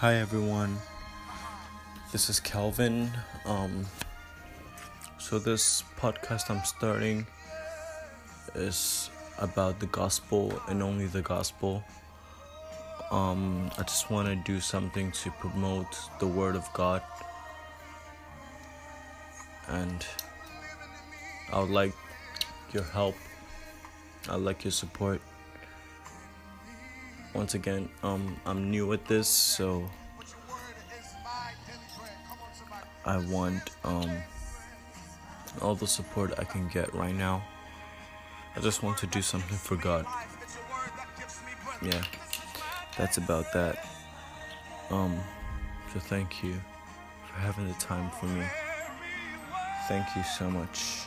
Hi everyone. This is Kelvin. Um so this podcast I'm starting is about the gospel and only the gospel. Um I just want to do something to promote the word of God. And I would like your help. I'd like your support once again um i'm new at this so i want um all the support i can get right now. I just want to do something for god. Yeah that's about that. Um so thank you for having the time for me. Thank you so much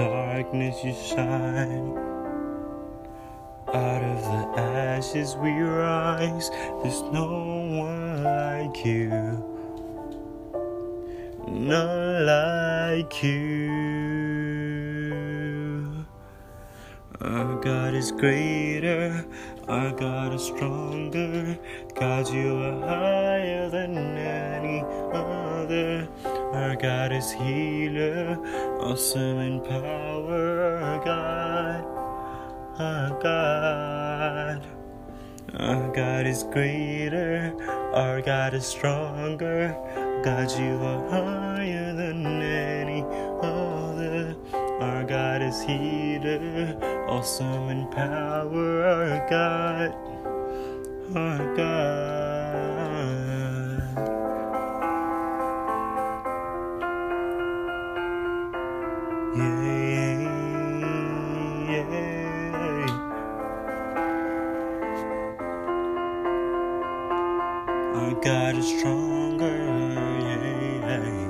Darkness you shine. Out of the ashes we rise. There's no one like you. None like you. Our God is greater. Our God is stronger. God, you are higher than any other. Our God is healer, awesome in power. Our God, our God. Our God is greater, our God is stronger. God, you are higher than any other. God is healer, awesome in power. Our God, our God. Yeah, yeah, yeah. Our God is stronger, yeah.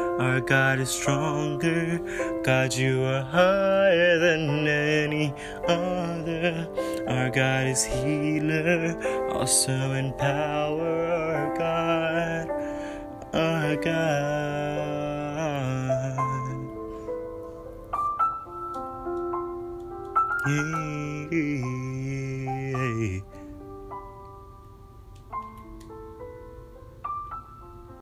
our God is stronger. God, you are higher than any other. Our God is healer, awesome in power. Our God, our God. Yeah.